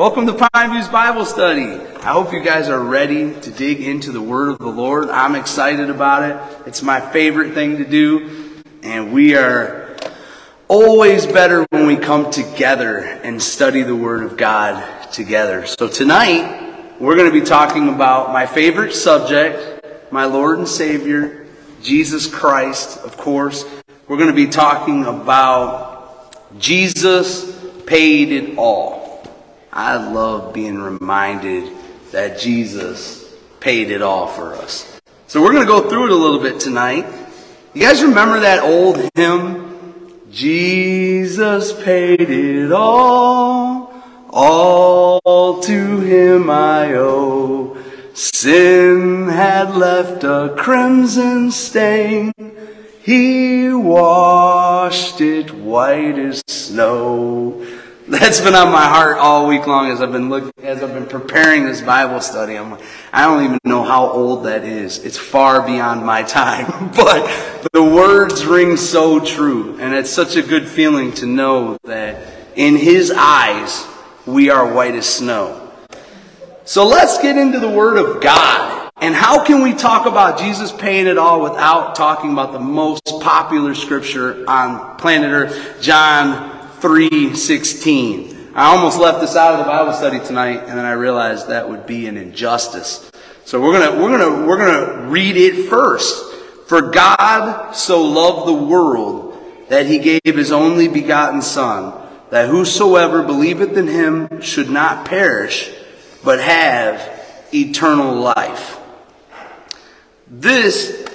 Welcome to Pine View's Bible Study. I hope you guys are ready to dig into the Word of the Lord. I'm excited about it. It's my favorite thing to do, and we are always better when we come together and study the Word of God together. So tonight, we're going to be talking about my favorite subject, my Lord and Savior, Jesus Christ, of course. We're going to be talking about Jesus paid it all. I love being reminded that Jesus paid it all for us. So we're going to go through it a little bit tonight. You guys remember that old hymn? Jesus paid it all, all to him I owe. Sin had left a crimson stain. He washed it white as snow. That's been on my heart all week long as I've been looking, as I've been preparing this Bible study. I'm like, I don't even know how old that is. It's far beyond my time, but the words ring so true, and it's such a good feeling to know that in His eyes we are white as snow. So let's get into the Word of God. And how can we talk about Jesus paying it all without talking about the most popular scripture on planet Earth, John 3:16. I almost left this out of the Bible study tonight, and then I realized that would be an injustice. So we're gonna we're gonna we're gonna read it first. For God so loved the world that he gave his only begotten Son, that whosoever believeth in him should not perish, but have eternal life. This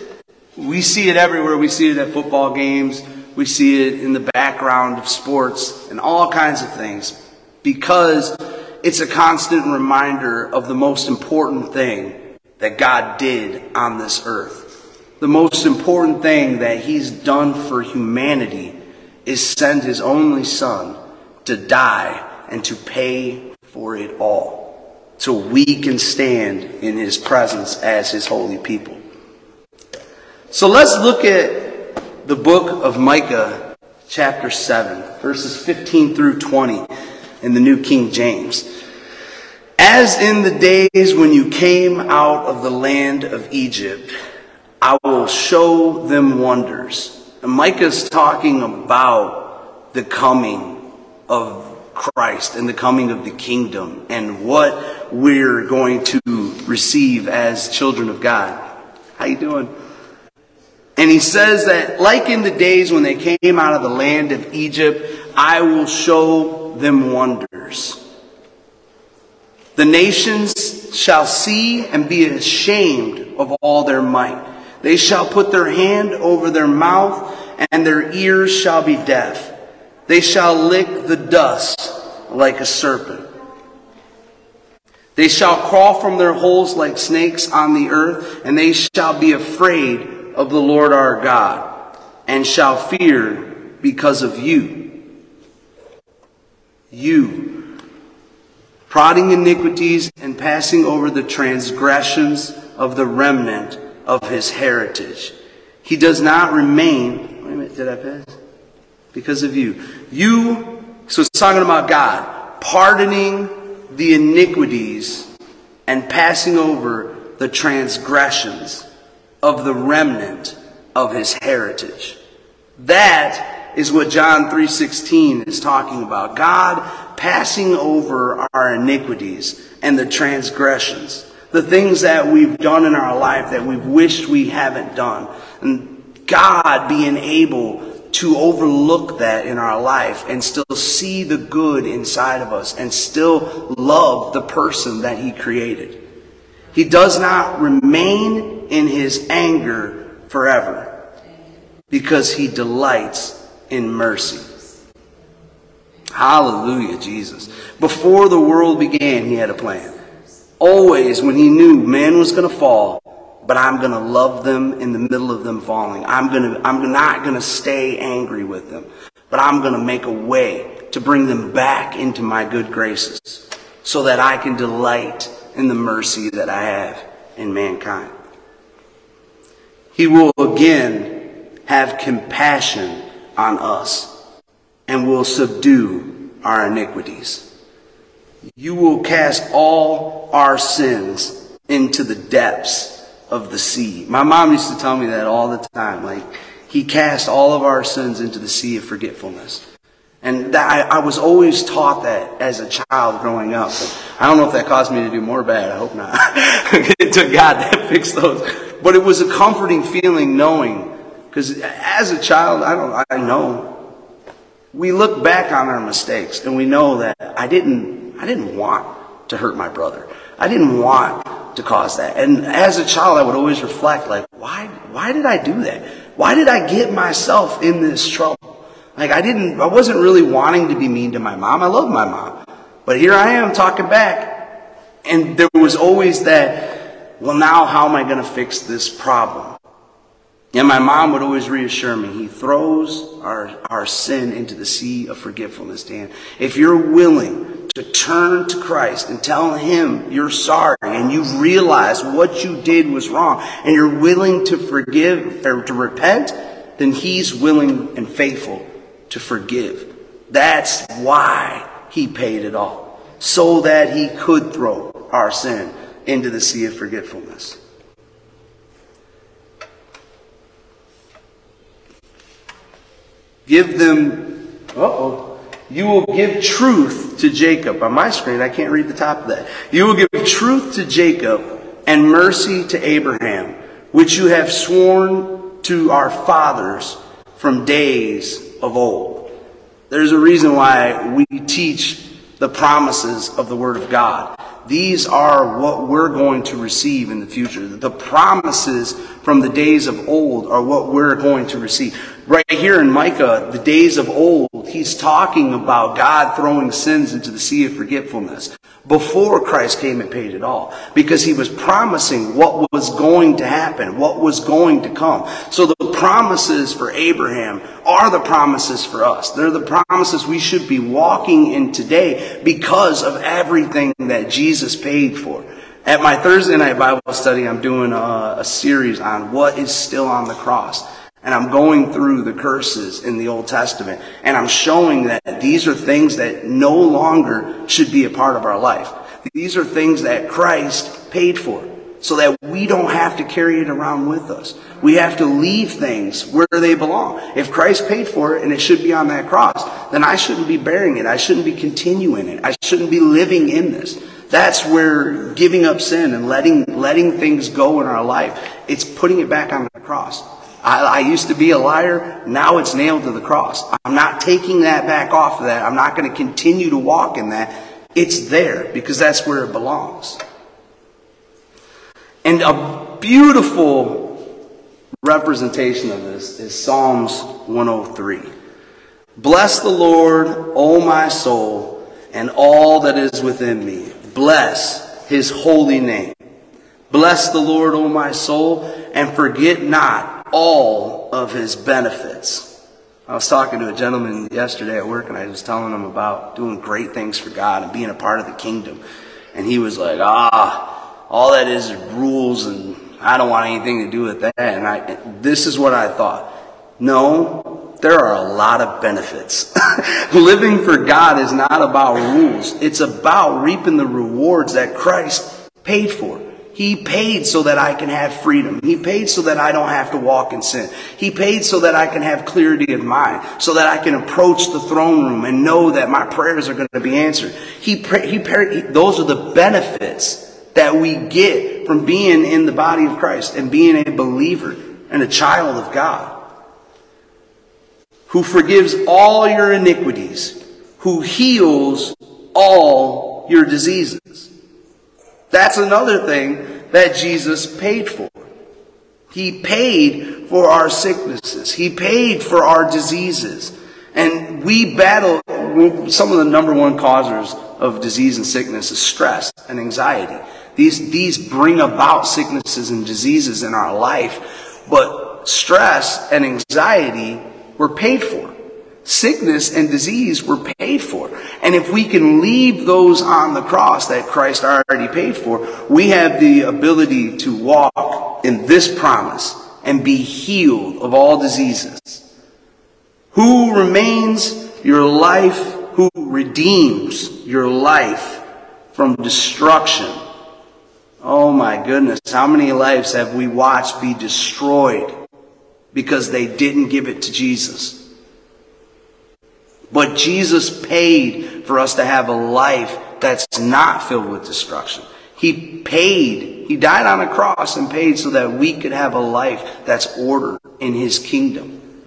we see it everywhere. We see it at football games. We see it in the background of sports and all kinds of things because it's a constant reminder of the most important thing that God did on this earth. The most important thing that He's done for humanity is send His only Son to die and to pay for it all so we can stand in His presence as His holy people. So let's look at the book of Micah, chapter 7, verses 15 through 20 in the New King James. As in the days when you came out of the land of Egypt, I will show them wonders. And Micah's talking about the coming of Christ and the coming of the kingdom and what we're going to receive as children of God. How you doing? And he says that, like in the days when they came out of the land of Egypt, I will show them wonders. The nations shall see and be ashamed of all their might. They shall put their hand over their mouth, and their ears shall be deaf. They shall lick the dust like a serpent. They shall crawl from their holes like snakes on the earth, and they shall be afraid of the Lord our God and shall fear because of you. You, prodding iniquities and passing over the transgressions of the remnant of his heritage. He does not remain. Wait a minute, did I pass? Because of you. You, so it's talking about God, pardoning the iniquities and passing over the transgressions of the remnant of his heritage. That is what John 3:16 is talking about. God passing over our iniquities and the transgressions, the things that we've done in our life that we've wished we haven't done. And God being able to overlook that in our life and still see the good inside of us and still love the person that he created. He does not remain in his anger forever because he delights in mercy. Hallelujah, Jesus. Before the world began, he had a plan. Always when he knew man was going to fall, but I'm going to love them in the middle of them falling. I'm going to, I'm not going to stay angry with them, but I'm going to make a way to bring them back into my good graces so that I can delight in the mercy that I have in mankind. He will again have compassion on us and will subdue our iniquities. you will cast all our sins into the depths of the sea. My mom used to tell me that all the time. Like, he cast all of our sins into the sea of forgetfulness. And that, I, I, was always taught that as a child growing up. I don't know if that caused me to do more bad. I hope not. it took God to fix those. But it was a comforting feeling knowing, because as a child, I don't, I know. We look back on our mistakes and we know that I didn't, I didn't want to hurt my brother. I didn't want to cause that. And as a child, I would always reflect, like, why, why did I do that? Why did I get myself in this trouble? Like I didn't, I wasn't really wanting to be mean to my mom. I love my mom. But here I am talking back. And there was always that, well, now how am I going to fix this problem? And my mom would always reassure me, he throws our, our sin into the sea of forgetfulness, Dan. If you're willing to turn to Christ and tell him you're sorry and you realize what you did was wrong and you're willing to forgive or to repent, then he's willing and faithful to forgive. That's why he paid it all. So that he could throw our sin into the sea of forgetfulness. Give them, oh, you will give truth to Jacob. On my screen, I can't read the top of that. You will give truth to Jacob and mercy to Abraham, which you have sworn to our fathers from days of old. There's a reason why we teach the promises of the Word of God. These are what we're going to receive in the future. The promises from the days of old are what we're going to receive. Right here in Micah, the days of old, he's talking about God throwing sins into the sea of forgetfulness before Christ came and paid it all. Because he was promising what was going to happen, what was going to come. So the promises for Abraham are the promises for us. They're the promises we should be walking in today because of everything that Jesus paid for. At my Thursday night Bible study, I'm doing a, a series on what is still on the cross and I'm going through the curses in the Old Testament, and I'm showing that these are things that no longer should be a part of our life. These are things that Christ paid for, so that we don't have to carry it around with us. We have to leave things where they belong. If Christ paid for it and it should be on that cross, then I shouldn't be bearing it. I shouldn't be continuing it. I shouldn't be living in this. That's where giving up sin and letting, letting things go in our life, it's putting it back on the cross. I, I, used to be a liar. Now it's nailed to the cross. I'm not taking that back off of that. I'm not going to continue to walk in that. It's there because that's where it belongs. And a beautiful representation of this is Psalms 103. Bless the Lord, O my soul, and all that is within me. Bless his holy name. Bless the Lord, O my soul, and forget not all of his benefits. I was talking to a gentleman yesterday at work and I was telling him about doing great things for God and being a part of the kingdom. And he was like, ah, all that is rules and I don't want anything to do with that. And I, this is what I thought. No, there are a lot of benefits. Living for God is not about rules. It's about reaping the rewards that Christ paid for. He paid so that I can have freedom. He paid so that I don't have to walk in sin. He paid so that I can have clarity of mind, so that I can approach the throne room and know that my prayers are going to be answered. He, he those are the benefits that we get from being in the body of Christ and being a believer and a child of God. Who forgives all your iniquities, who heals all your diseases. That's another thing that Jesus paid for. He paid for our sicknesses. He paid for our diseases. And we battle, some of the number one causes of disease and sickness is stress and anxiety. These, these bring about sicknesses and diseases in our life. But stress and anxiety were paid for sickness and disease were paid for. And if we can leave those on the cross that Christ already paid for, we have the ability to walk in this promise and be healed of all diseases. Who remains your life, who redeems your life from destruction. Oh my goodness, how many lives have we watched be destroyed because they didn't give it to Jesus? But Jesus paid for us to have a life that's not filled with destruction. He paid, He died on a cross and paid so that we could have a life that's ordered in His kingdom.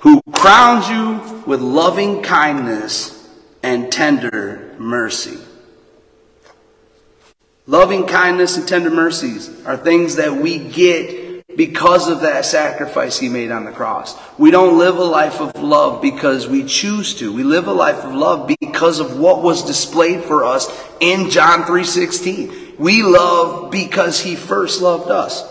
Who crowns you with loving kindness and tender mercy. Loving kindness and tender mercies are things that we get because of that sacrifice he made on the cross. We don't live a life of love because we choose to. We live a life of love because of what was displayed for us in John 3:16. We love because he first loved us.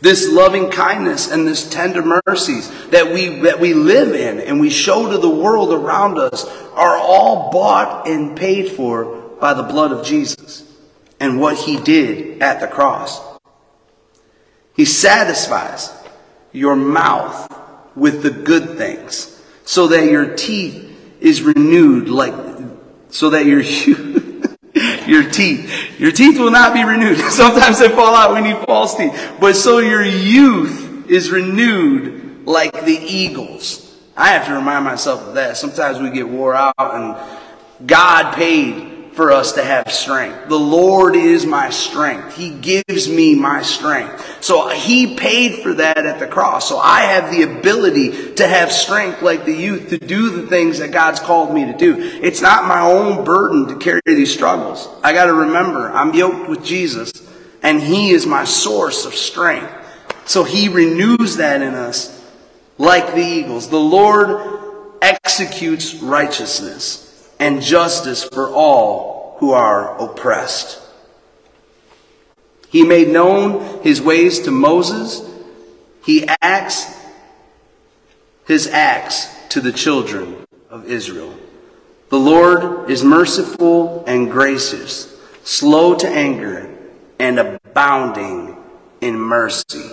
This loving kindness and this tender mercies that we that we live in and we show to the world around us are all bought and paid for by the blood of Jesus and what he did at the cross. He satisfies your mouth with the good things so that your teeth is renewed like so that your your teeth your teeth will not be renewed. Sometimes they fall out we need false teeth but so your youth is renewed like the eagles. I have to remind myself of that. Sometimes we get wore out and god paid for us to have strength. The Lord is my strength. He gives me my strength. So He paid for that at the cross. So I have the ability to have strength like the youth to do the things that God's called me to do. It's not my own burden to carry these struggles. I got to remember I'm yoked with Jesus and He is my source of strength. So He renews that in us like the eagles. The Lord executes righteousness and justice for all who are oppressed. He made known his ways to Moses. He acts his acts to the children of Israel. The Lord is merciful and gracious, slow to anger, and abounding in mercy.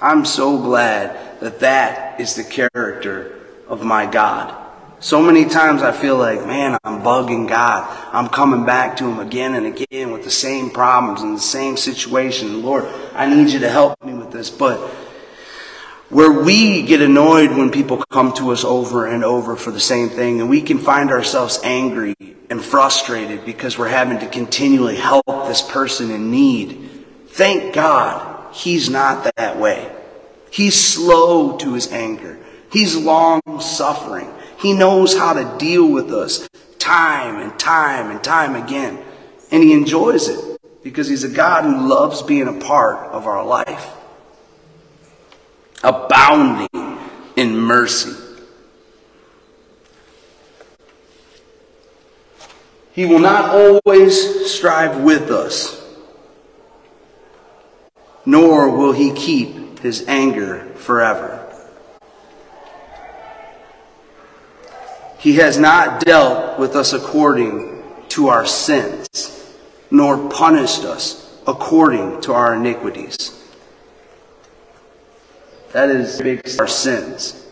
I'm so glad that that is the character of my God. So many times I feel like, man, I'm bugging God. I'm coming back to Him again and again with the same problems and the same situation. Lord, I need you to help me with this. But where we get annoyed when people come to us over and over for the same thing, and we can find ourselves angry and frustrated because we're having to continually help this person in need. Thank God He's not that way. He's slow to His anger. He's long suffering. He knows how to deal with us time and time and time again. And he enjoys it because he's a God who loves being a part of our life. Abounding in mercy. He will not always strive with us, nor will he keep his anger forever. He has not dealt with us according to our sins, nor punished us according to our iniquities. That is our sins.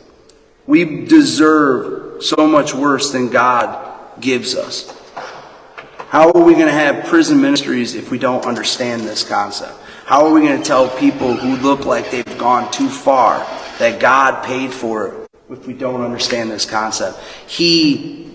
We deserve so much worse than God gives us. How are we going to have prison ministries if we don't understand this concept? How are we going to tell people who look like they've gone too far that God paid for it if we don't understand this concept. He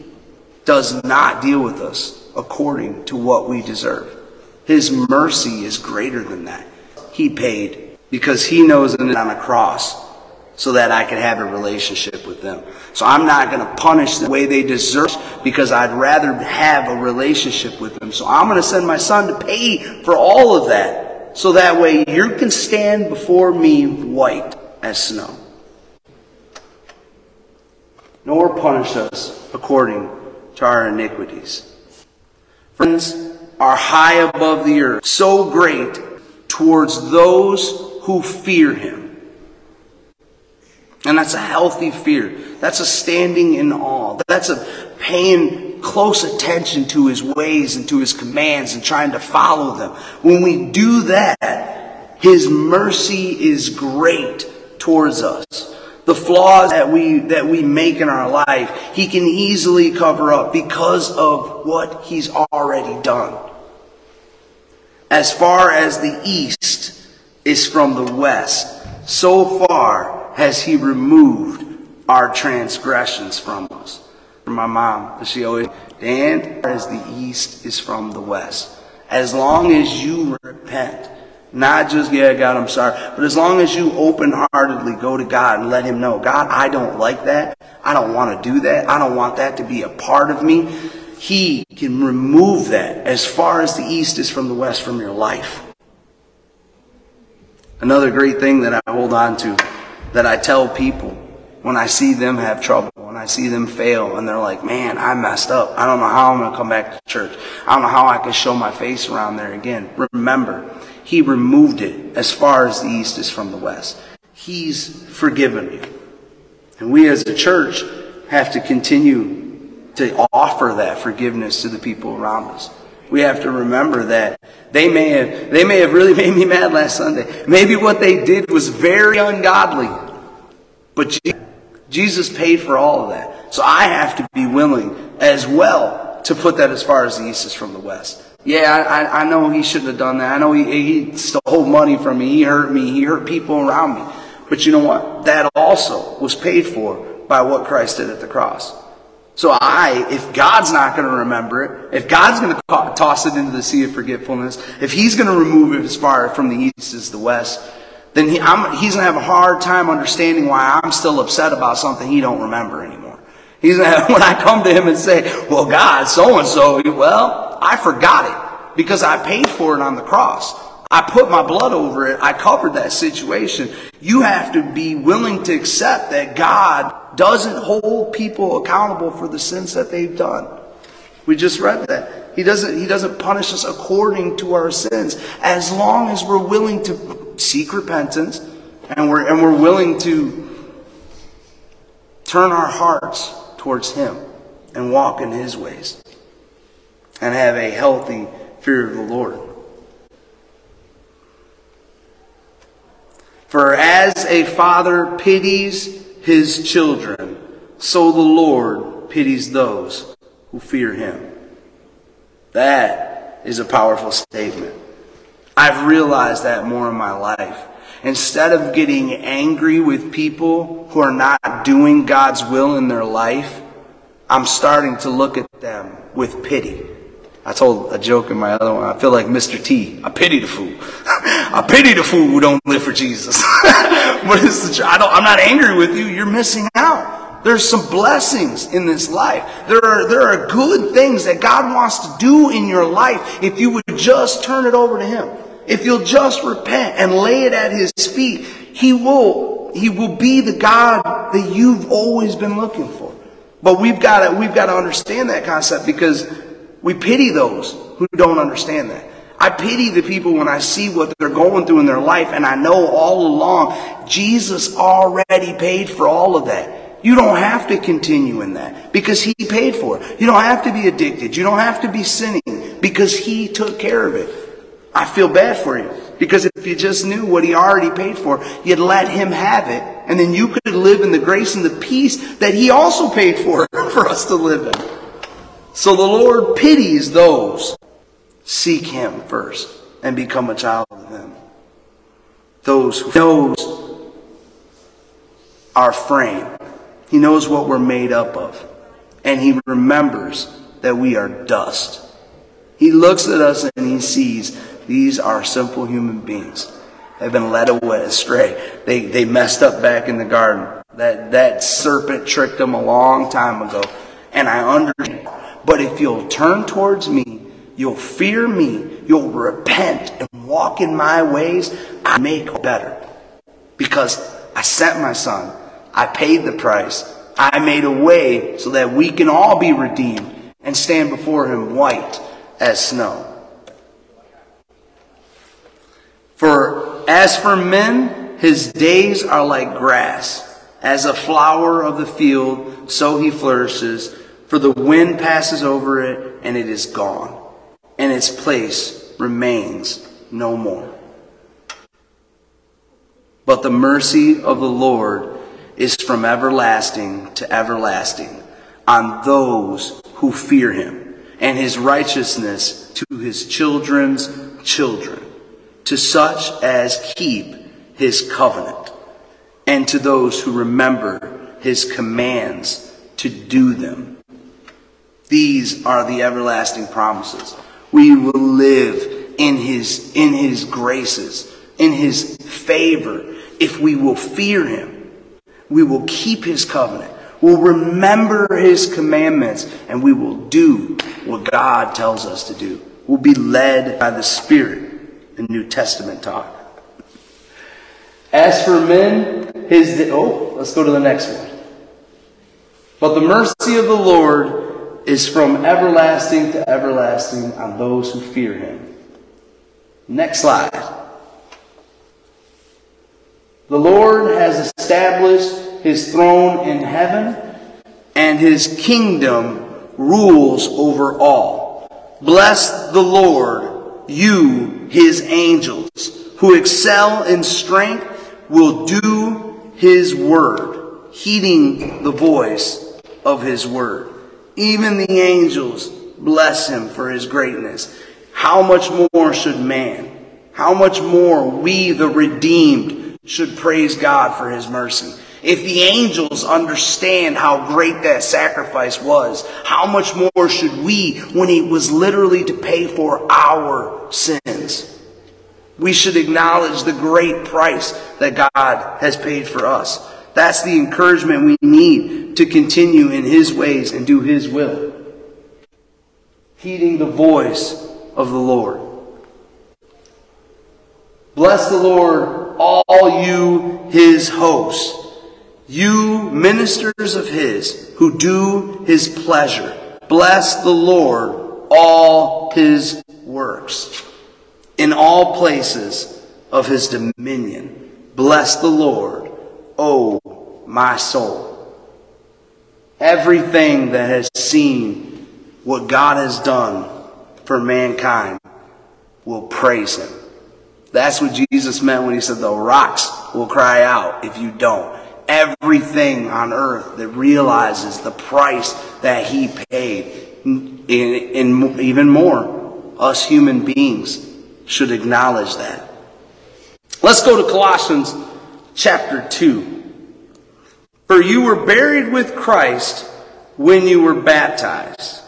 does not deal with us according to what we deserve. His mercy is greater than that. He paid because he knows it on a cross so that I could have a relationship with them. So I'm not going to punish the way they deserve because I'd rather have a relationship with them. So I'm going to send my son to pay for all of that so that way you can stand before me white as snow nor punish us according to our iniquities. Friends are high above the earth, so great towards those who fear him. And that's a healthy fear. That's a standing in awe. That's a paying close attention to his ways and to his commands and trying to follow them. When we do that, his mercy is great towards us. The flaws that we, that we make in our life, He can easily cover up because of what He's already done. As far as the east is from the west, so far has He removed our transgressions from us. For my mom, she always, Dan, as the east is from the west. As long as you repent, not just, yeah, God, I'm sorry, but as long as you open heartedly go to God and let Him know, God, I don't like that. I don't want to do that. I don't want that to be a part of me. He can remove that as far as the east is from the west from your life. Another great thing that I hold on to, that I tell people when I see them have trouble, when I see them fail, and they're like, man, I messed up. I don't know how I'm going to come back to church. I don't know how I can show my face around there again. Remember, he removed it as far as the east is from the west. He's forgiven you. And we as a church have to continue to offer that forgiveness to the people around us. We have to remember that they may have, they may have really made me mad last Sunday. Maybe what they did was very ungodly. But Jesus paid for all of that. So I have to be willing as well to put that as far as the east is from the west. Yeah, I, I know he shouldn't have done that. I know he, he stole money from me. He hurt me. He hurt people around me. But you know what? That also was paid for by what Christ did at the cross. So I, if God's not going to remember it, if God's going to toss it into the sea of forgetfulness, if He's going to remove it as far from the east as the west, then he, He's going to have a hard time understanding why I'm still upset about something He don't remember anymore. He's when I come to Him and say, well, God, so and so, well, I forgot it because I paid for it on the cross. I put my blood over it. I covered that situation. You have to be willing to accept that God doesn't hold people accountable for the sins that they've done. We just read that. He doesn't, he doesn't punish us according to our sins as long as we're willing to seek repentance and we're, and we're willing to turn our hearts towards Him and walk in His ways and have a healthy fear of the Lord. For as a father pities his children, so the Lord pities those who fear him. That is a powerful statement. I've realized that more in my life. Instead of getting angry with people who are not doing God's will in their life, I'm starting to look at them with pity. I told a joke in my other one. I feel like Mr. T. I pity the fool. I pity the fool who don't live for Jesus. but it's the, I don't, I'm not angry with you. You're missing out. There's some blessings in this life. There are, there are good things that God wants to do in your life if you would just turn it over to Him. If you'll just repent and lay it at His feet, He will, He will be the God that you've always been looking for. But we've got to, we've got to understand that concept because we pity those who don't understand that. I pity the people when I see what they're going through in their life, and I know all along Jesus already paid for all of that. You don't have to continue in that because He paid for it. You don't have to be addicted. You don't have to be sinning because He took care of it. I feel bad for you because if you just knew what He already paid for, you'd let Him have it, and then you could live in the grace and the peace that He also paid for for us to live in. So the Lord pities those seek Him first and become a child of Him. Those who knows our frame. He knows what we're made up of. And He remembers that we are dust. He looks at us and He sees these are simple human beings. They've been led away astray. They, they messed up back in the garden. That, that serpent tricked them a long time ago. And I understand but if you'll turn towards me, you'll fear me, you'll repent and walk in my ways, I make better. Because I sent my son. I paid the price. I made a way so that we can all be redeemed and stand before him white as snow. For as for men, his days are like grass. As a flower of the field, so he flourishes. For the wind passes over it, and it is gone, and its place remains no more. But the mercy of the Lord is from everlasting to everlasting on those who fear him, and his righteousness to his children's children, to such as keep his covenant, and to those who remember his commands to do them. These are the everlasting promises. We will live in his, in his graces, in his favor, if we will fear him. We will keep his covenant. We'll remember his commandments and we will do what God tells us to do. We'll be led by the Spirit in New Testament talk. As for men, his. oh, let's go to the next one. But the mercy of the Lord is from everlasting to everlasting on those who fear him. Next slide. The Lord has established his throne in heaven, and his kingdom rules over all. Bless the Lord, you, his angels, who excel in strength, will do his word, heeding the voice of his word. Even the angels bless him for his greatness. How much more should man? How much more we, the redeemed, should praise God for his mercy? If the angels understand how great that sacrifice was, how much more should we when it was literally to pay for our sins? We should acknowledge the great price that God has paid for us. That's the encouragement we need to continue in His ways and do His will. Heeding the voice of the Lord. Bless the Lord, all you His hosts, you ministers of His who do His pleasure. Bless the Lord, all His works. In all places of His dominion. Bless the Lord Oh, my soul. Everything that has seen what God has done for mankind will praise him. That's what Jesus meant when he said the rocks will cry out if you don't. Everything on earth that realizes the price that he paid, and, even more, us human beings should acknowledge that. Let's go to Colossians chapter 2. For you were buried with Christ when you were baptized.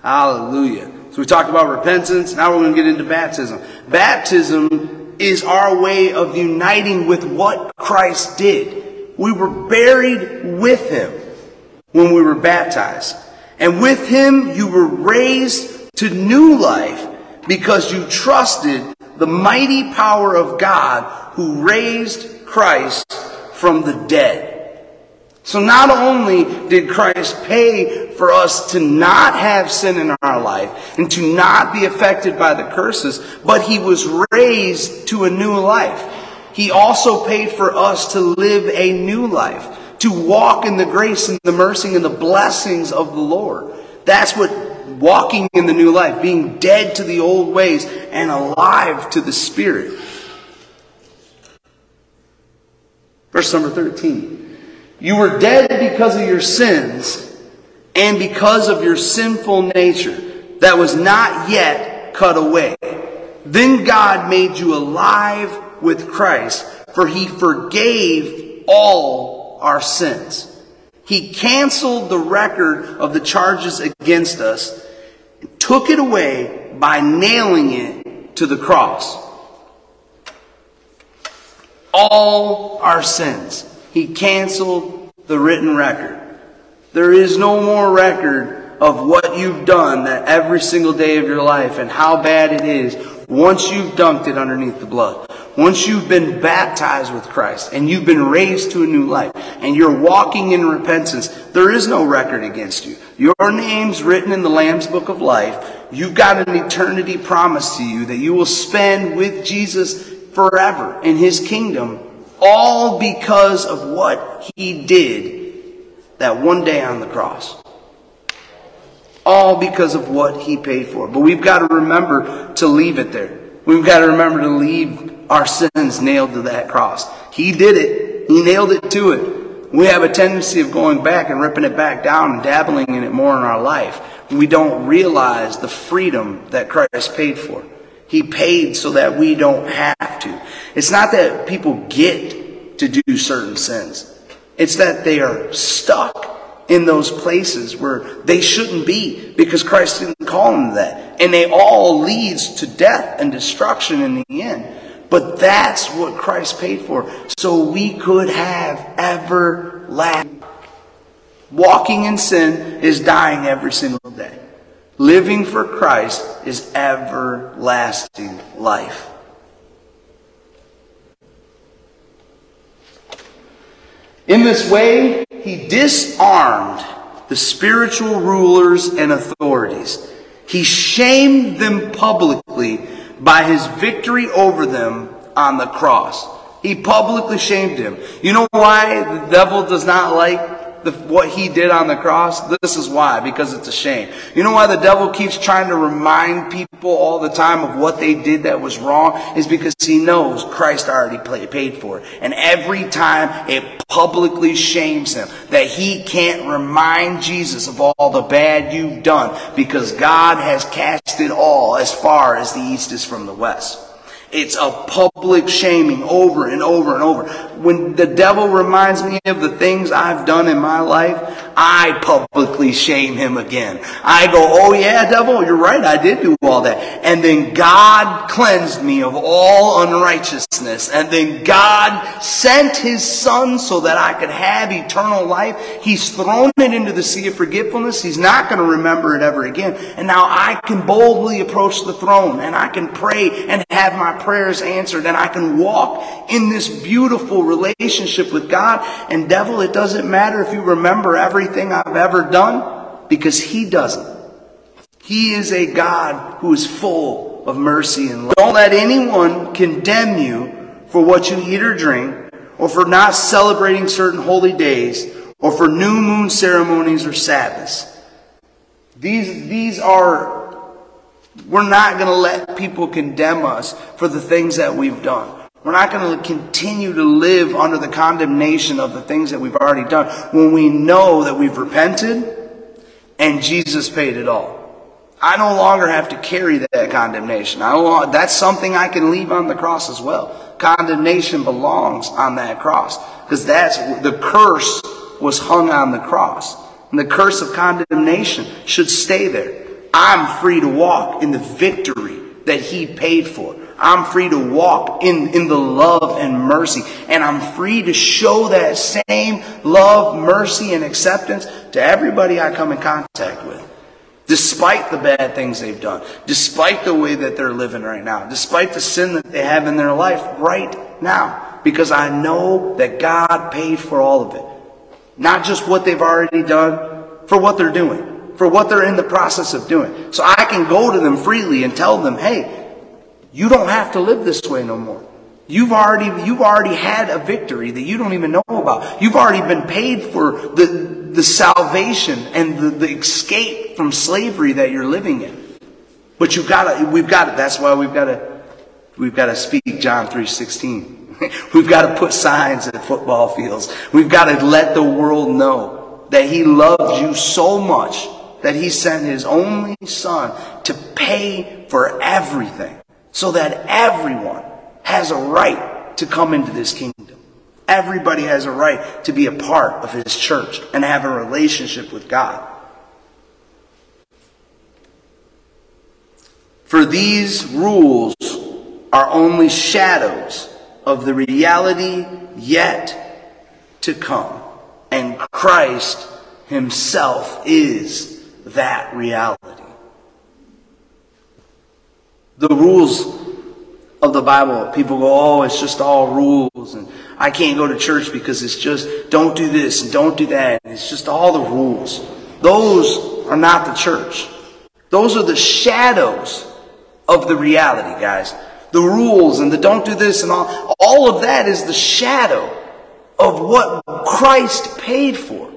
Hallelujah. So we talked about repentance. Now we're going to get into baptism. Baptism is our way of uniting with what Christ did. We were buried with him when we were baptized. And with him you were raised to new life because you trusted the mighty power of God who raised Christ from the dead. So not only did Christ pay for us to not have sin in our life and to not be affected by the curses, but he was raised to a new life. He also paid for us to live a new life, to walk in the grace and the mercy and the blessings of the Lord. That's what walking in the new life, being dead to the old ways and alive to the Spirit. Verse number 13. You were dead because of your sins and because of your sinful nature that was not yet cut away. Then God made you alive with Christ, for he forgave all our sins. He canceled the record of the charges against us, took it away by nailing it to the cross all our sins. He canceled the written record. There is no more record of what you've done that every single day of your life and how bad it is once you've dunked it underneath the blood. Once you've been baptized with Christ and you've been raised to a new life and you're walking in repentance, there is no record against you. Your name's written in the Lamb's Book of Life. You've got an eternity promised to you that you will spend with Jesus forever in his kingdom, all because of what he did that one day on the cross. All because of what he paid for. But we've got to remember to leave it there. We've got to remember to leave our sins nailed to that cross. He did it. He nailed it to it. We have a tendency of going back and ripping it back down and dabbling in it more in our life. We don't realize the freedom that Christ paid for. He paid so that we don't have to. It's not that people get to do certain sins. It's that they are stuck in those places where they shouldn't be because Christ didn't call them that. And they all leads to death and destruction in the end. But that's what Christ paid for. So we could have everlasting. Walking in sin is dying every single day. Living for Christ is everlasting life. In this way, he disarmed the spiritual rulers and authorities. He shamed them publicly by his victory over them on the cross. He publicly shamed him. You know why the devil does not like the, what he did on the cross? This is why, because it's a shame. You know why the devil keeps trying to remind people all the time of what they did that was wrong? Is because he knows Christ already paid for it. And every time it publicly shames him that he can't remind Jesus of all the bad you've done because God has cast it all as far as the east is from the west. It's a public shaming over and over and over. When the devil reminds me of the things I've done in my life, I publicly shame him again. I go, oh yeah, devil, you're right, I did do all that. And then God cleansed me of all unrighteousness. And then God sent his son so that I could have eternal life. He's thrown it into the sea of forgetfulness. He's not going to remember it ever again. And now I can boldly approach the throne and I can pray and have my prayers answered and I can walk in this beautiful relationship with God. And devil, it doesn't matter if you remember everything I've ever done because he doesn't. He is a God who is full of mercy and love. Don't let anyone condemn you for what you eat or drink or for not celebrating certain holy days or for new moon ceremonies or Sabbaths. These, these are we're not going to let people condemn us for the things that we've done. We're not going to continue to live under the condemnation of the things that we've already done when we know that we've repented and Jesus paid it all. I no longer have to carry that condemnation. I that's something I can leave on the cross as well. Condemnation belongs on that cross because that's the curse was hung on the cross. And the curse of condemnation should stay there. I'm free to walk in the victory that He paid for. I'm free to walk in, in the love and mercy. And I'm free to show that same love, mercy, and acceptance to everybody I come in contact with. Despite the bad things they've done, despite the way that they're living right now, despite the sin that they have in their life right now. Because I know that God paid for all of it. Not just what they've already done, for what they're doing for what they're in the process of doing. So I can go to them freely and tell them, hey, you don't have to live this way no more. You've already, you've already had a victory that you don't even know about. You've already been paid for the, the salvation and the, the escape from slavery that you're living in. But you've got to, we've got to, that's why we've got to, we've got to speak John 3.16. we've got to put signs at football fields. We've got to let the world know that He loves you so much that he sent his only son to pay for everything so that everyone has a right to come into this kingdom. Everybody has a right to be a part of his church and have a relationship with God. For these rules are only shadows of the reality yet to come. And Christ himself is that reality. The rules of the Bible, people go, oh, it's just all rules, and I can't go to church because it's just don't do this and don't do that. It's just all the rules. Those are not the church. Those are the shadows of the reality, guys. The rules and the don't do this and all, all of that is the shadow of what Christ paid for.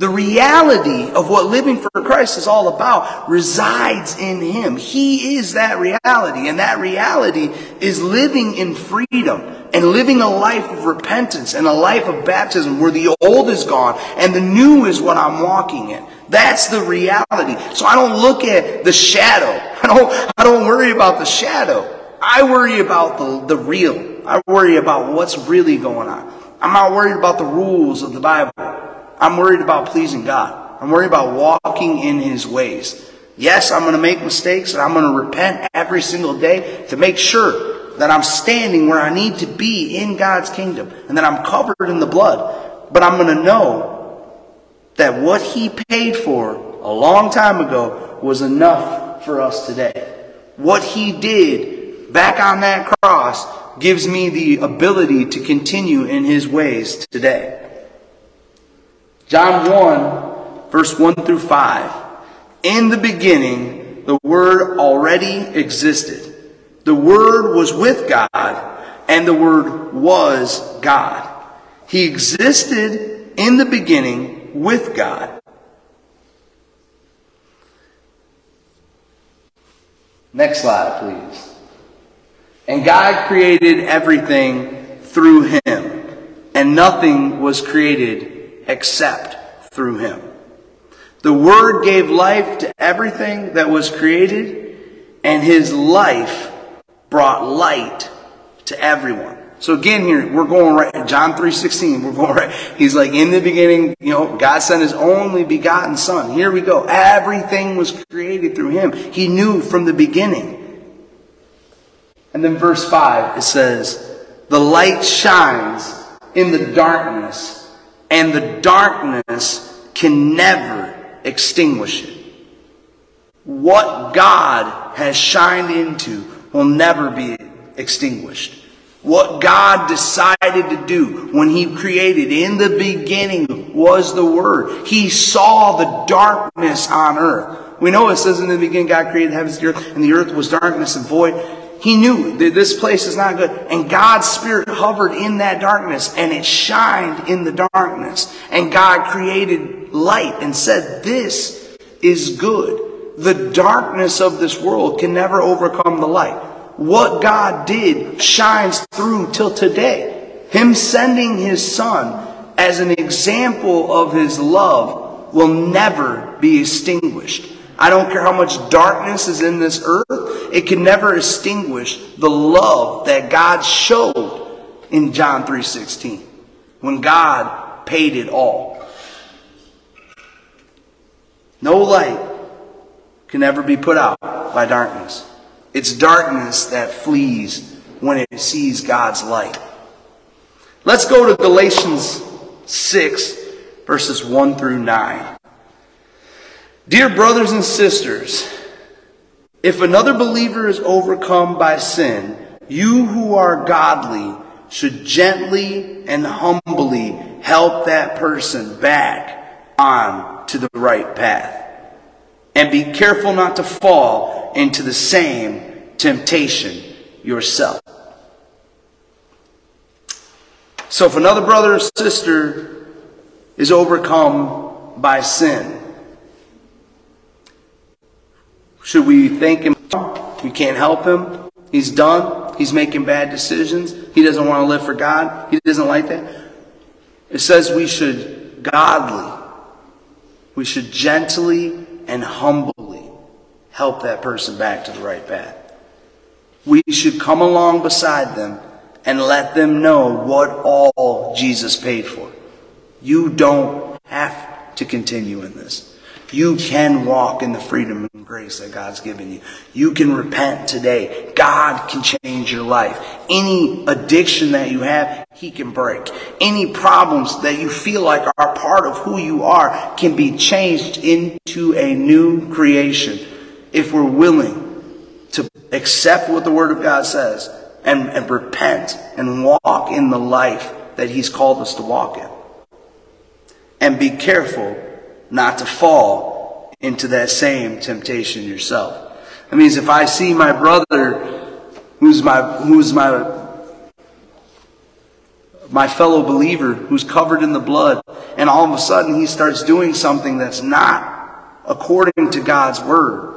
The reality of what living for Christ is all about resides in Him. He is that reality, and that reality is living in freedom, and living a life of repentance and a life of baptism where the old is gone and the new is what I'm walking in. That's the reality. So I don't look at the shadow. I don't, I don't worry about the shadow. I worry about the, the real. I worry about what's really going on. I'm not worried about the rules of the Bible. I'm worried about pleasing God. I'm worried about walking in His ways. Yes, I'm going to make mistakes and I'm going to repent every single day to make sure that I'm standing where I need to be in God's kingdom and that I'm covered in the blood. But I'm going to know that what He paid for a long time ago was enough for us today. What He did back on that cross gives me the ability to continue in His ways today. John 1, verse 1 through 5. In the beginning, the Word already existed. The Word was with God, and the Word was God. He existed in the beginning with God. Next slide, please. And God created everything through him, and nothing was created except through him. The Word gave life to everything that was created, and His life brought light to everyone. So again, here we're going right. John three sixteen. We're going right. He's like in the beginning. You know, God sent His only begotten Son. Here we go. Everything was created through Him. He knew from the beginning. And then verse five it says, "The light shines in the darkness, and the darkness can never extinguish it. What God has shined into will never be extinguished. What God decided to do when He created in the beginning was the Word. He saw the darkness on earth. We know it says in the beginning God created the heavens and the earth, and the earth was darkness and void. He knew that this place is not good. And God's Spirit hovered in that darkness and it shined in the darkness. And God created light and said, This is good. The darkness of this world can never overcome the light. What God did shines through till today. Him sending His Son as an example of His love will never be extinguished. I don't care how much darkness is in this earth, it can never extinguish the love that God showed in John 3:16 when God paid it all. No light can ever be put out by darkness. It's darkness that flees when it sees God's light. Let's go to Galatians 6, verses 1 through 9. Dear brothers and sisters, if another believer is overcome by sin, you who are godly should gently and humbly help that person back on to the right path. And be careful not to fall into the same temptation yourself. So if another brother or sister is overcome by sin, should we thank him? We can't help him. He's done. He's making bad decisions. He doesn't want to live for God. He doesn't like that. It says we should godly, we should gently and humbly help that person back to the right path. We should come along beside them and let them know what all Jesus paid for. You don't have to continue in this. You can walk in the freedom and grace that God's given you. You can repent today. God can change your life. Any addiction that you have, He can break. Any problems that you feel like are part of who you are can be changed into a new creation if we're willing to accept what the Word of God says and, and repent and walk in the life that He's called us to walk in. And be careful not to fall into that same temptation yourself. That means if I see my brother who's my who's my my fellow believer who's covered in the blood and all of a sudden he starts doing something that's not according to God's word.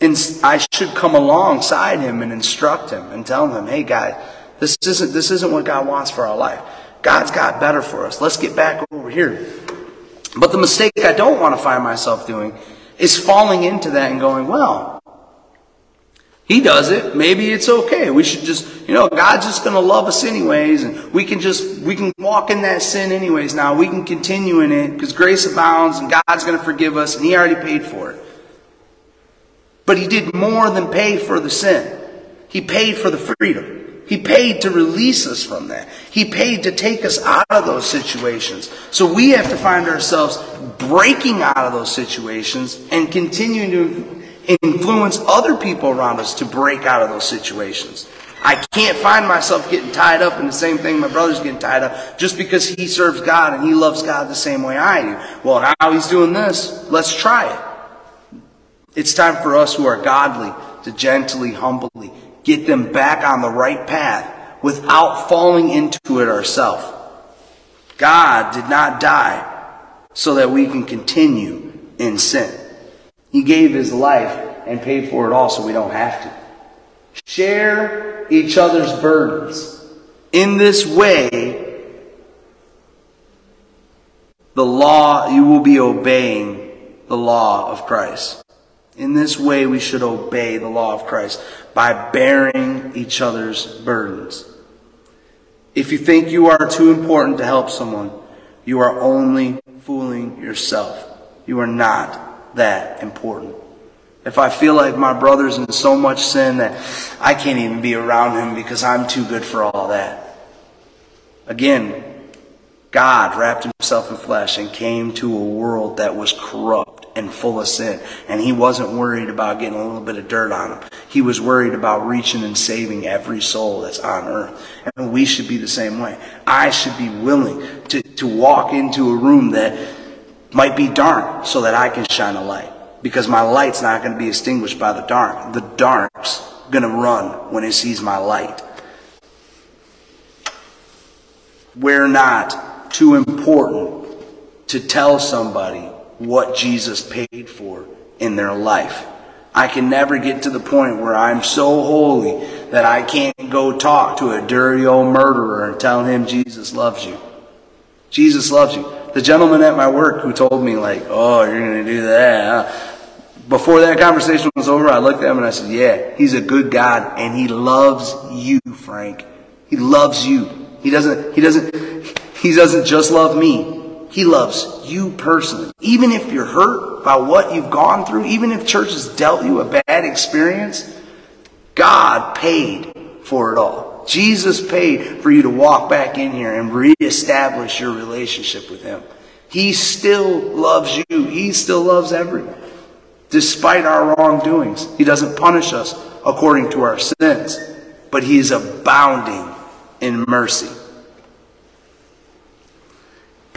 And I should come alongside him and instruct him and tell him, hey, guy, This isn't, this isn't what God wants for our life. God's got better for us. Let's get back over here. But the mistake I don't want to find myself doing is falling into that and going, well, he does it. Maybe it's okay. We should just, you know, God's just going to love us anyways, and we can just, we can walk in that sin anyways now. We can continue in it because grace abounds and God's going to forgive us and He already paid for it. But He did more than pay for the sin. He paid for the freedom. He paid to release us from that. He paid to take us out of those situations. So we have to find ourselves breaking out of those situations and continuing to influence other people around us to break out of those situations. I can't find myself getting tied up in the same thing my brother's getting tied up just because he serves God and he loves God the same way I do. Well, now he's doing this. Let's try it. It's time for us who are godly to gently, humbly get them back on the right path without falling into it ourselves. God did not die so that we can continue in sin. He gave his life and paid for it all so we don't have to. Share each other's burdens. In this way, the law, you will be obeying the law of Christ. In this way, we should obey the law of Christ by bearing each other's burdens. If you think you are too important to help someone, you are only fooling yourself. You are not that important. If I feel like my brother's in so much sin that I can't even be around him because I'm too good for all that. Again, God wrapped himself in flesh and came to a world that was corrupt and full of sin. And he wasn't worried about getting a little bit of dirt on him. He was worried about reaching and saving every soul that's on earth. And we should be the same way. I should be willing to, to walk into a room that might be dark so that I can shine a light. Because my light's not going to be extinguished by the dark. The dark's going to run when it sees my light. We're not too important to tell somebody what Jesus paid for in their life. I can never get to the point where I'm so holy that I can't go talk to a dirty old murderer and tell him Jesus loves you. Jesus loves you the gentleman at my work who told me, like, oh, you're going to do that. Before that conversation was over, I looked at him and I said, yeah, he's a good God and he loves you, Frank. He loves you. He doesn't, he doesn't, he doesn't just love me. He loves you personally. Even if you're hurt by what you've gone through, even if church has dealt you a bad experience, God paid for it all. Jesus paid for you to walk back in here and reestablish your relationship with Him. He still loves you. He still loves everyone. Despite our wrongdoings, He doesn't punish us according to our sins, but He is abounding in mercy.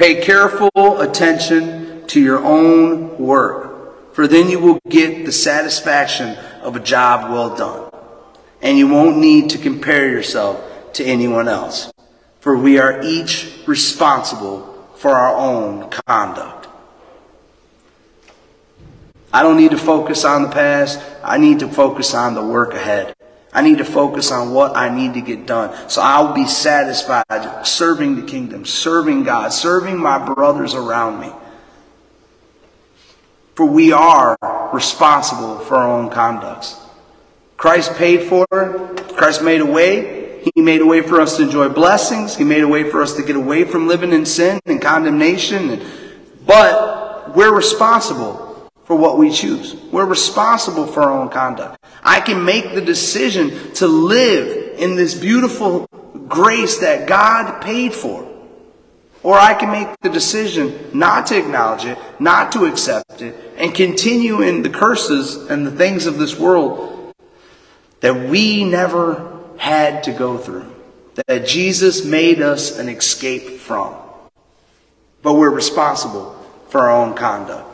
Pay careful attention to your own work, for then you will get the satisfaction of a job well done and you won't need to compare yourself to anyone else. For we are each responsible for our own conduct. I don't need to focus on the past. I need to focus on the work ahead. I need to focus on what I need to get done. So I'll be satisfied serving the kingdom, serving God, serving my brothers around me. For we are responsible for our own conducts. Christ paid for it. Christ made a way. He made a way for us to enjoy blessings. He made a way for us to get away from living in sin and condemnation. But we're responsible for what we choose. We're responsible for our own conduct. I can make the decision to live in this beautiful grace that God paid for. Or I can make the decision not to acknowledge it, not to accept it, and continue in the curses and the things of this world that we never had to go through, that Jesus made us an escape from. But we're responsible for our own conduct.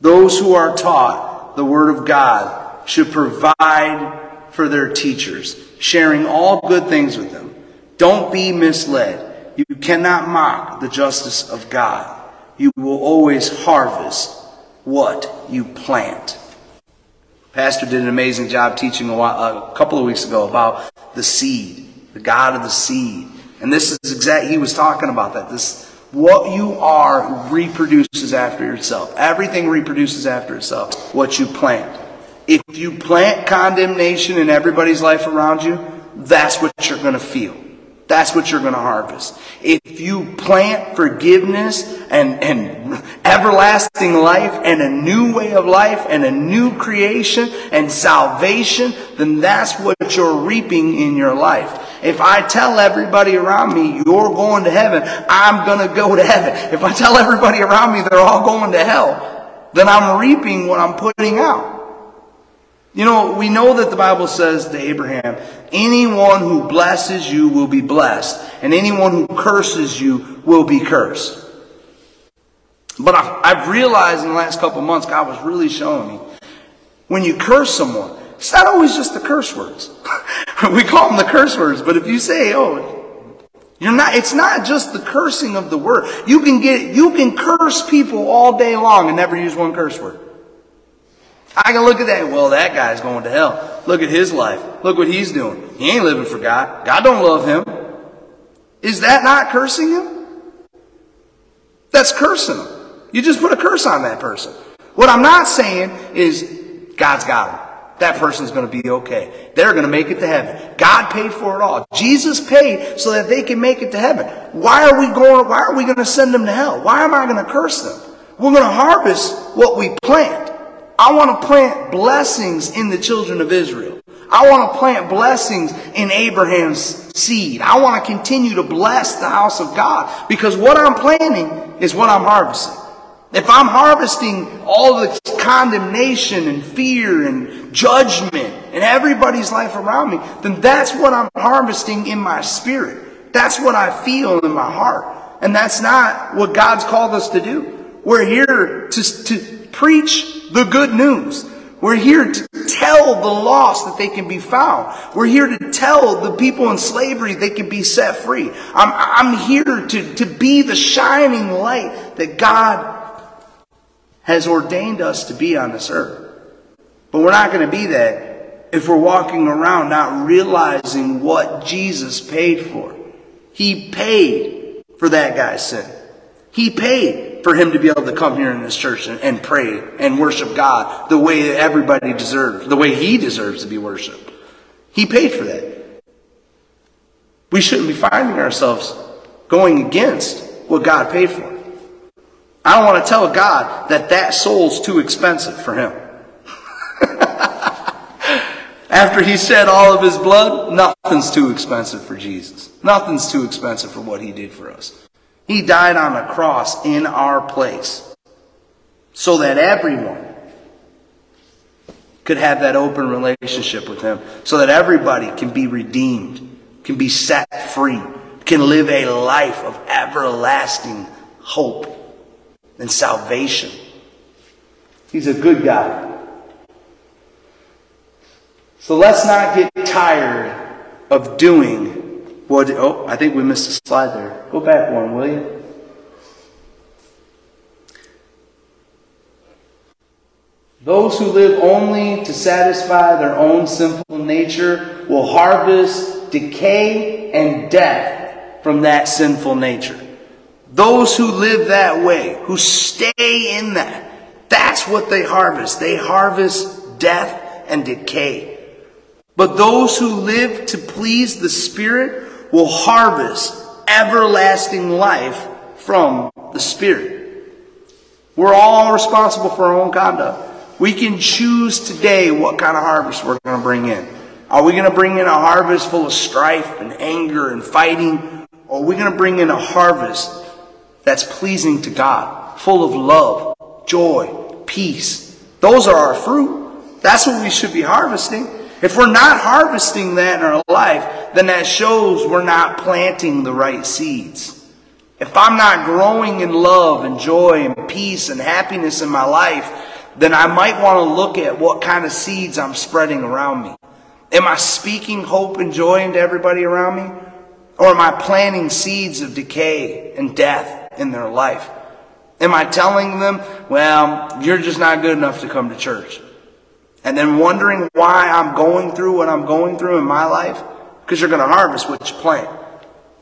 Those who are taught the Word of God should provide for their teachers, sharing all good things with them. Don't be misled. You cannot mock the justice of God. You will always harvest what you plant. Pastor did an amazing job teaching a, while, a couple of weeks ago about the seed. the God of the seed. And this is exact, he was talking about that. This, what you are reproduces after itself. Everything reproduces after itself. What you plant. If you plant condemnation in everybody's life around you, that's what you're going to feel. That's what you're going to harvest. If you plant forgiveness and, and everlasting life and a new way of life and a new creation and salvation, then that's what you're reaping in your life. If I tell everybody around me, you're going to heaven, I'm going to go to heaven. If I tell everybody around me they're all going to hell, then I'm reaping what I'm putting out. You know, we know that the Bible says to Abraham, anyone who blesses you will be blessed, and anyone who curses you will be cursed. But I've, I've realized in the last couple months, God was really showing me, when you curse someone, it's not always just the curse words. we call them the curse words, but if you say, oh, you're not, it's not just the cursing of the word. You can get, you can curse people all day long and never use one curse word. I can look at that. Well, that guy's going to hell. Look at his life. Look what he's doing. He ain't living for God. God don't love him. Is that not cursing him? That's cursing him. You just put a curse on that person. What I'm not saying is God's got him. That person's going to be okay. They're going to make it to heaven. God paid for it all. Jesus paid so that they can make it to heaven. Why are we going, why are we going to send them to hell? Why am I going to curse them? We're going to harvest what we plant. I want to plant blessings in the children of Israel. I want to plant blessings in Abraham's seed. I want to continue to bless the house of God because what I'm planting is what I'm harvesting. If I'm harvesting all the condemnation and fear and judgment in everybody's life around me, then that's what I'm harvesting in my spirit. That's what I feel in my heart. And that's not what God's called us to do. We're here to, to preach the good news. We're here to tell the lost that they can be found. We're here to tell the people in slavery they can be set free. I'm, I'm here to, to be the shining light that God has ordained us to be on this earth. But we're not going to be that if we're walking around not realizing what Jesus paid for. He paid for that guy's sin. He paid for him to be able to come here in this church and, and pray and worship God the way that everybody deserves, the way he deserves to be worshiped. He paid for that. We shouldn't be finding ourselves going against what God paid for. I don't want to tell God that that soul's too expensive for him. After he shed all of his blood, nothing's too expensive for Jesus. Nothing's too expensive for what he did for us. He died on a cross in our place so that everyone could have that open relationship with Him, so that everybody can be redeemed, can be set free, can live a life of everlasting hope and salvation. He's a good God. So let's not get tired of doing what, oh, I think we missed a slide there. Go back one, will you? Those who live only to satisfy their own sinful nature will harvest decay and death from that sinful nature. Those who live that way, who stay in that, that's what they harvest. They harvest death and decay. But those who live to please the Spirit will harvest everlasting life from the Spirit. We're all responsible for our own conduct. We can choose today what kind of harvest we're going to bring in. Are we going to bring in a harvest full of strife and anger and fighting? Or are we going to bring in a harvest that's pleasing to God, full of love, joy, peace? Those are our fruit. That's what we should be harvesting. If we're not harvesting that in our life, then that shows we're not planting the right seeds. If I'm not growing in love and joy and peace and happiness in my life, then I might want to look at what kind of seeds I'm spreading around me. Am I speaking hope and joy into everybody around me? Or am I planting seeds of decay and death in their life? Am I telling them, well, you're just not good enough to come to church? And then wondering why I'm going through what I'm going through in my life, because you're going to harvest what you plant.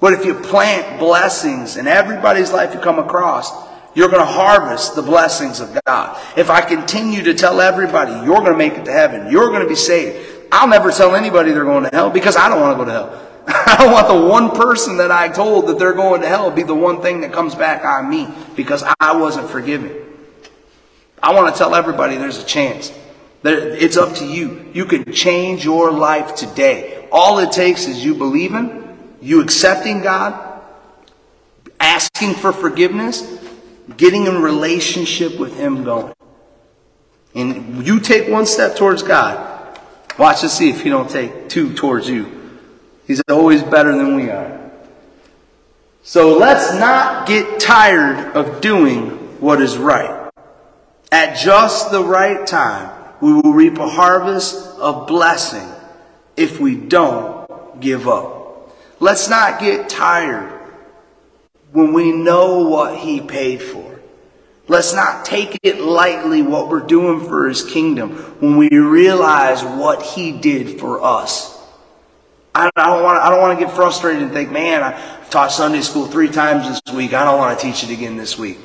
But if you plant blessings in everybody's life you come across, you're going to harvest the blessings of God. If I continue to tell everybody, you're going to make it to heaven, you're going to be saved, I'll never tell anybody they're going to hell because I don't want to go to hell. I don't want the one person that I told that they're going to hell be the one thing that comes back on me because I wasn't forgiven. I want to tell everybody there's a chance. It's up to you. You can change your life today. All it takes is you believing, you accepting God, asking for forgiveness, getting in relationship with Him going. And you take one step towards God. Watch and see if He don't take two towards you. He's always better than we are. So let's not get tired of doing what is right. At just the right time, we will reap a harvest of blessing if we don't give up. Let's not get tired when we know what He paid for. Let's not take it lightly what we're doing for His kingdom when we realize what He did for us. I don't want. I don't want to get frustrated and think, man, I've taught Sunday school three times this week. I don't want to teach it again this week.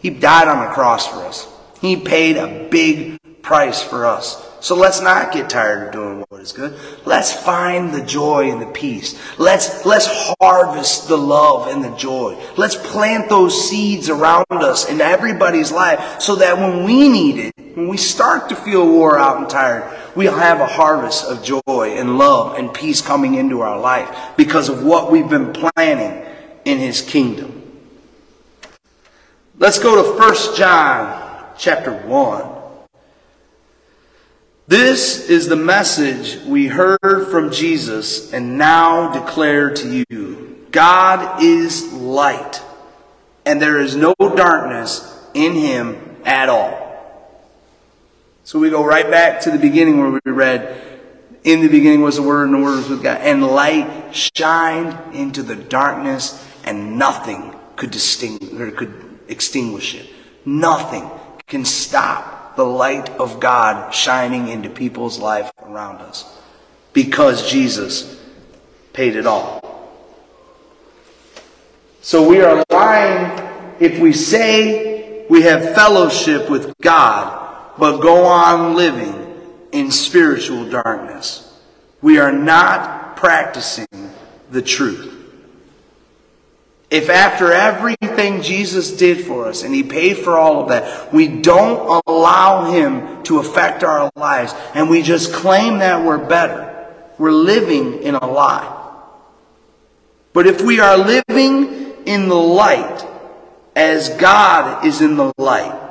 He died on the cross for us. He paid a big price for us. So let's not get tired of doing what is good. Let's find the joy and the peace. Let's, let's harvest the love and the joy. Let's plant those seeds around us in everybody's life so that when we need it, when we start to feel wore out and tired, we'll have a harvest of joy and love and peace coming into our life because of what we've been planning in His kingdom. Let's go to 1 John chapter 1. This is the message we heard from Jesus and now declare to you. God is light, and there is no darkness in him at all. So we go right back to the beginning where we read, In the beginning was the Word, and the Word was with God. And light shined into the darkness, and nothing could distinguish or could extinguish it. Nothing can stop the light of God shining into people's life around us because Jesus paid it all. So we are lying if we say we have fellowship with God, but go on living in spiritual darkness. We are not practicing the truth. If after everything Jesus did for us and he paid for all of that, we don't allow him to affect our lives and we just claim that we're better, we're living in a lie. But if we are living in the light as God is in the light,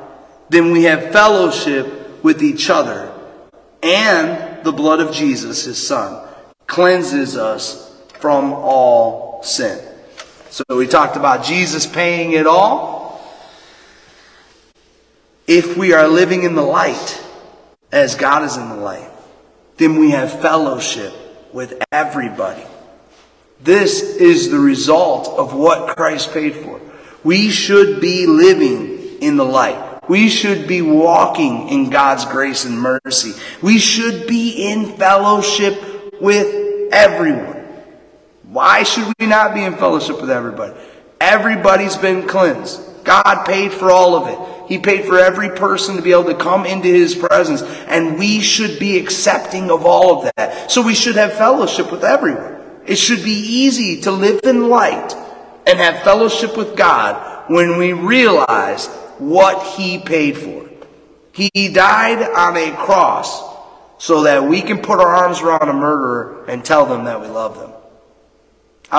then we have fellowship with each other and the blood of Jesus, his son, cleanses us from all sin. So we talked about Jesus paying it all. If we are living in the light, as God is in the light, then we have fellowship with everybody. This is the result of what Christ paid for. We should be living in the light. We should be walking in God's grace and mercy. We should be in fellowship with everyone. Why should we not be in fellowship with everybody? Everybody's been cleansed. God paid for all of it. He paid for every person to be able to come into His presence. And we should be accepting of all of that. So we should have fellowship with everyone. It should be easy to live in light and have fellowship with God when we realize what He paid for. He died on a cross so that we can put our arms around a murderer and tell them that we love them.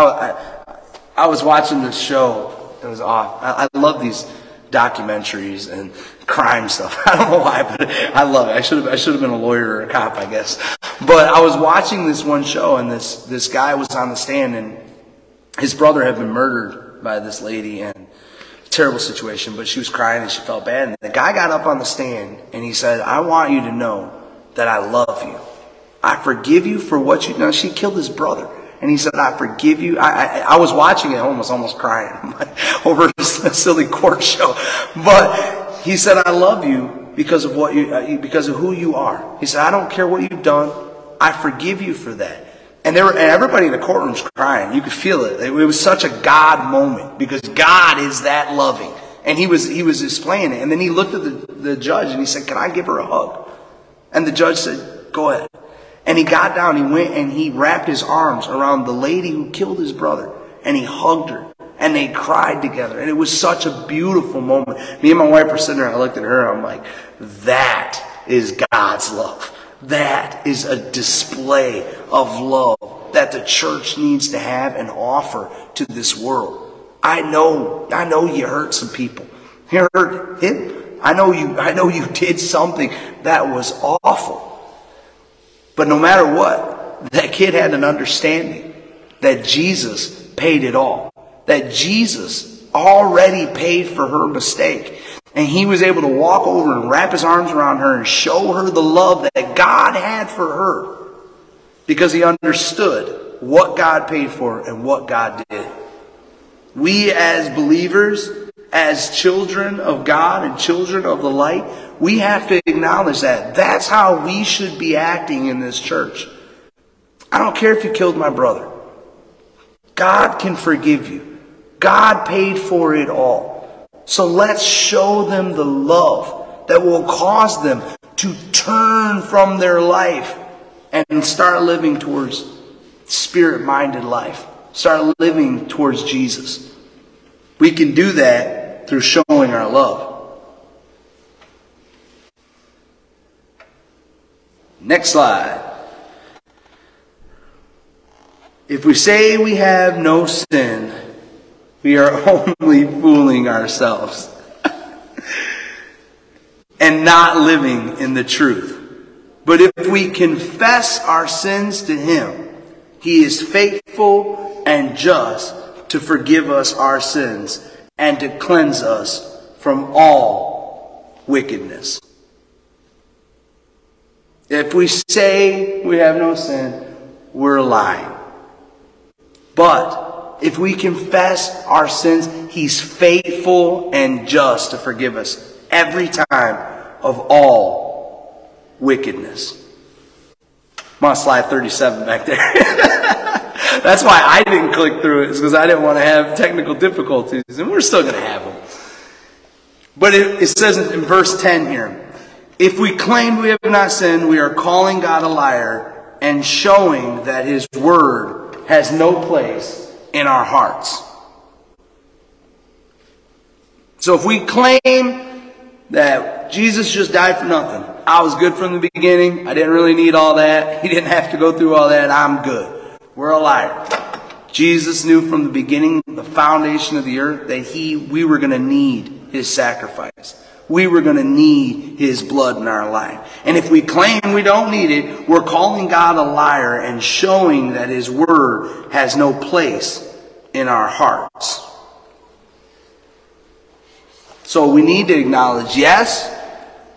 I, I, was watching this show. It was off. I, I love these documentaries and crime stuff. I don't know why, but I love it. I should have I should have been a lawyer or a cop, I guess. But I was watching this one show, and this this guy was on the stand, and his brother had been murdered by this lady, and terrible situation. But she was crying and she felt bad. And the guy got up on the stand and he said, "I want you to know that I love you. I forgive you for what you." Now she killed his brother. And he said, I forgive you. I, I, I was watching it, almost almost crying over a silly court show. But he said, I love you because of what you, uh, because of who you are. He said, I don't care what you've done. I forgive you for that. And And, there were, and everybody in the courtroom's crying. You could feel it. It was such a God moment because God is that loving. And he was, he was explaining it. And then he looked at the, the judge and he said, Can I give her a hug? And the judge said, Go ahead. And he got down, he went and he wrapped his arms around the lady who killed his brother. And he hugged her. And they cried together. And it was such a beautiful moment. Me and my wife were sitting there, I looked at her, I'm like, that is God's love. That is a display of love that the church needs to have and offer to this world. I know, I know you hurt some people. You hurt him. I know you, I know you did something that was awful. But no matter what, that kid had an understanding that Jesus paid it all. That Jesus already paid for her mistake. And he was able to walk over and wrap his arms around her and show her the love that God had for her. Because he understood what God paid for and what God did. We as believers, as children of God and children of the light, we have to acknowledge that. That's how we should be acting in this church. I don't care if you killed my brother. God can forgive you. God paid for it all. So let's show them the love that will cause them to turn from their life and start living towards spirit minded life. Start living towards Jesus. We can do that through showing our love. Next slide. If we say we have no sin, we are only fooling ourselves and not living in the truth. But if we confess our sins to Him, He is faithful and just to forgive us our sins and to cleanse us from all wickedness. If we say we have no sin, we're lying. But if we confess our sins, He's faithful and just to forgive us every time of all wickedness. I'm on slide 37 back there. That's why I didn't click through it, because I didn't want to have technical difficulties, and we're still going to have them. But it, it says in verse 10 here if we claim we have not sinned, we are calling God a liar and showing that his word has no place in our hearts. So if we claim that Jesus just died for nothing, I was good from the beginning, I didn't really need all that, he didn't have to go through all that, I'm good. We're a liar. Jesus knew from the beginning, the foundation of the earth, that he, we were going to need his sacrifice we were going to need his blood in our life. And if we claim we don't need it, we're calling God a liar and showing that his word has no place in our hearts. So we need to acknowledge, yes,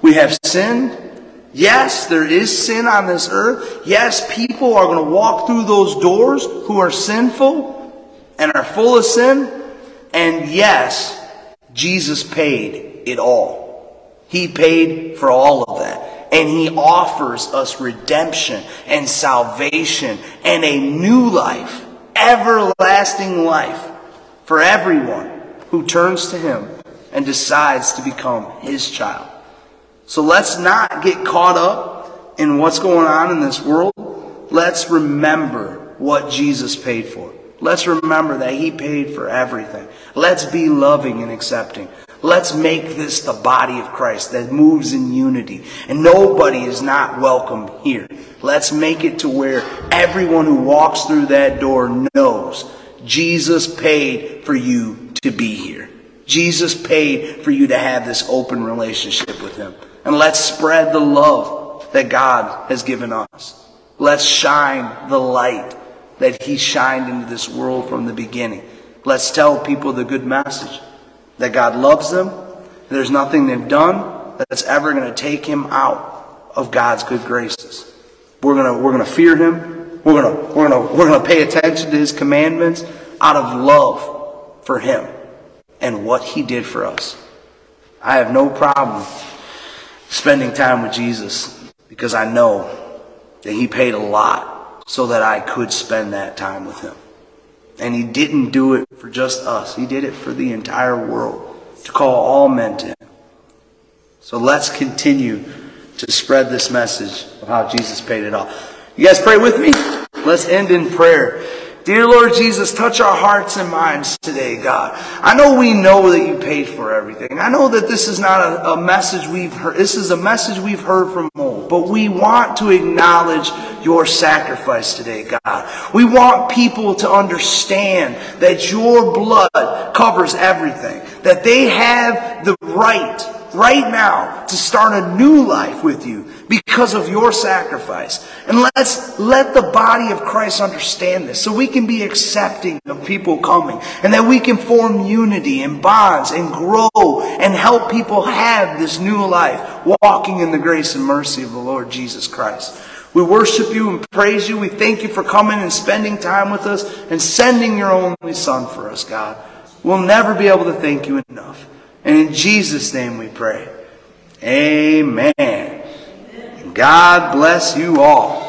we have sinned. Yes, there is sin on this earth. Yes, people are going to walk through those doors who are sinful and are full of sin. And yes, Jesus paid it all. He paid for all of that. And He offers us redemption and salvation and a new life, everlasting life for everyone who turns to Him and decides to become His child. So let's not get caught up in what's going on in this world. Let's remember what Jesus paid for. Let's remember that He paid for everything. Let's be loving and accepting. Let's make this the body of Christ that moves in unity. And nobody is not welcome here. Let's make it to where everyone who walks through that door knows Jesus paid for you to be here. Jesus paid for you to have this open relationship with Him. And let's spread the love that God has given us. Let's shine the light that He shined into this world from the beginning. Let's tell people the good message that God loves them. There's nothing they've done that's ever going to take him out of God's good graces. We're going to, we're going to fear him. We're going to, we're going to, we're going to pay attention to his commandments out of love for him and what he did for us. I have no problem spending time with Jesus because I know that he paid a lot so that I could spend that time with him. And he didn't do it for just us. He did it for the entire world to call all men to him. So let's continue to spread this message of how Jesus paid it all. You guys pray with me? Let's end in prayer. Dear Lord Jesus, touch our hearts and minds today, God. I know we know that you paid for everything. I know that this is not a, a message we've heard. This is a message we've heard from old. But we want to acknowledge your sacrifice today, God. We want people to understand that your blood covers everything. That they have the right right now to start a new life with you because of your sacrifice. And let's let the body of Christ understand this so we can be accepting of people coming and that we can form unity and bonds and grow and help people have this new life walking in the grace and mercy of the Lord Jesus Christ. We worship you and praise you. We thank you for coming and spending time with us and sending your only son for us, God. We'll never be able to thank you enough. And in Jesus' name we pray. Amen. God bless you all.